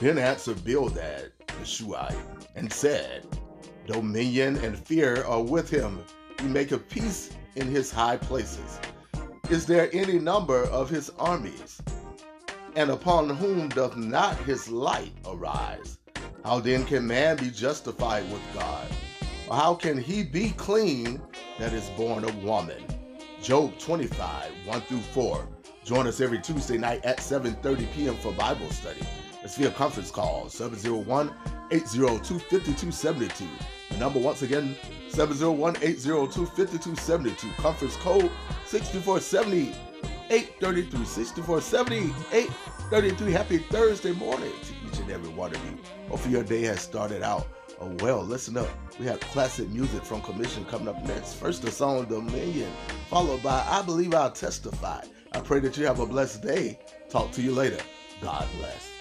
Then answered Bildad the Shuhite, and said, Dominion and fear are with him. He maketh peace in his high places. Is there any number of his armies? And upon whom doth not his light arise? How then can man be justified with God? Or how can he be clean that is born of woman? Job 25, 1 through 4. Join us every Tuesday night at 7.30 p.m. for Bible study. It's via conference call 701-802-5272. The number once again, 701-802-5272. Conference code 6470 833 6470 833. Happy Thursday morning to each and every one of you. Hopefully your day has started out oh, well. Listen up. We have classic music from Commission coming up next. First, the song Dominion, followed by I Believe I'll Testify. I pray that you have a blessed day. Talk to you later. God bless.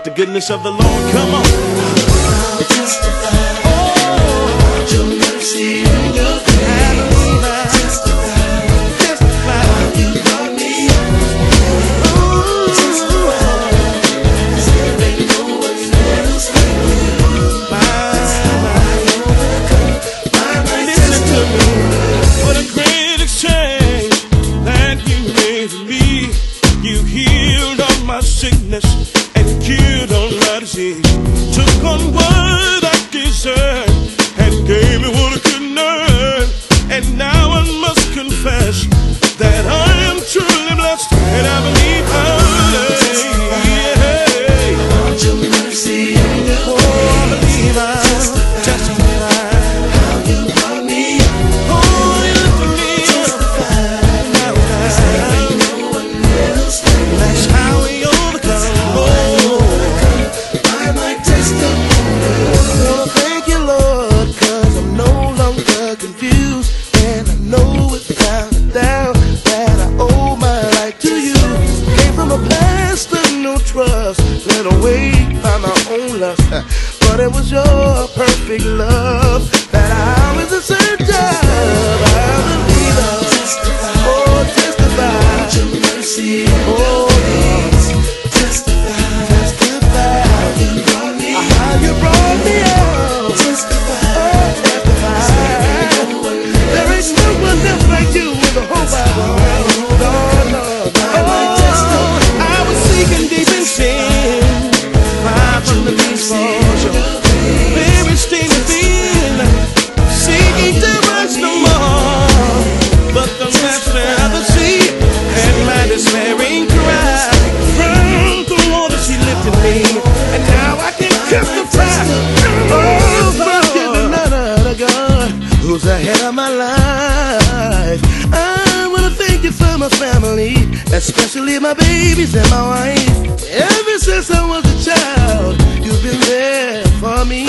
about the goodness of the Lord. Come on. went away by my own lust. But it was your perfect love that I was in search of. I believe, oh, testify, your mercy. Oh, especially my babies and my wife. Ever since I was a child, you've been there for me.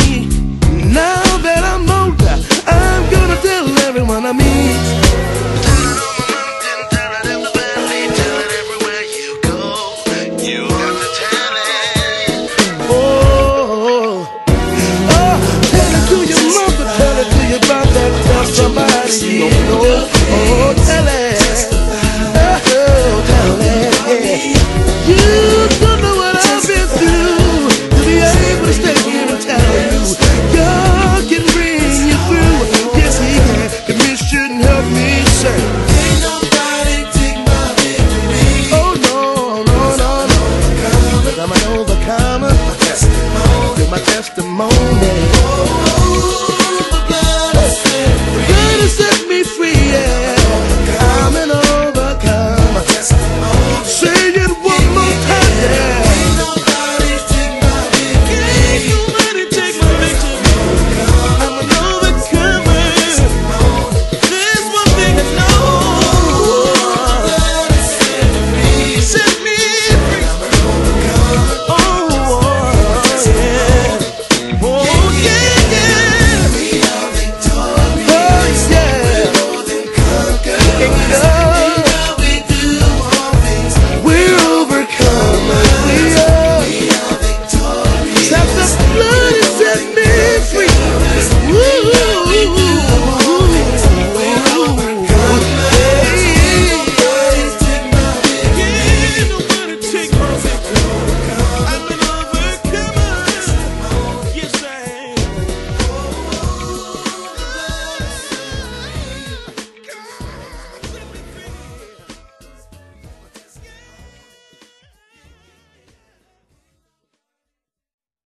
Now that I'm older, I'm gonna tell everyone I meet.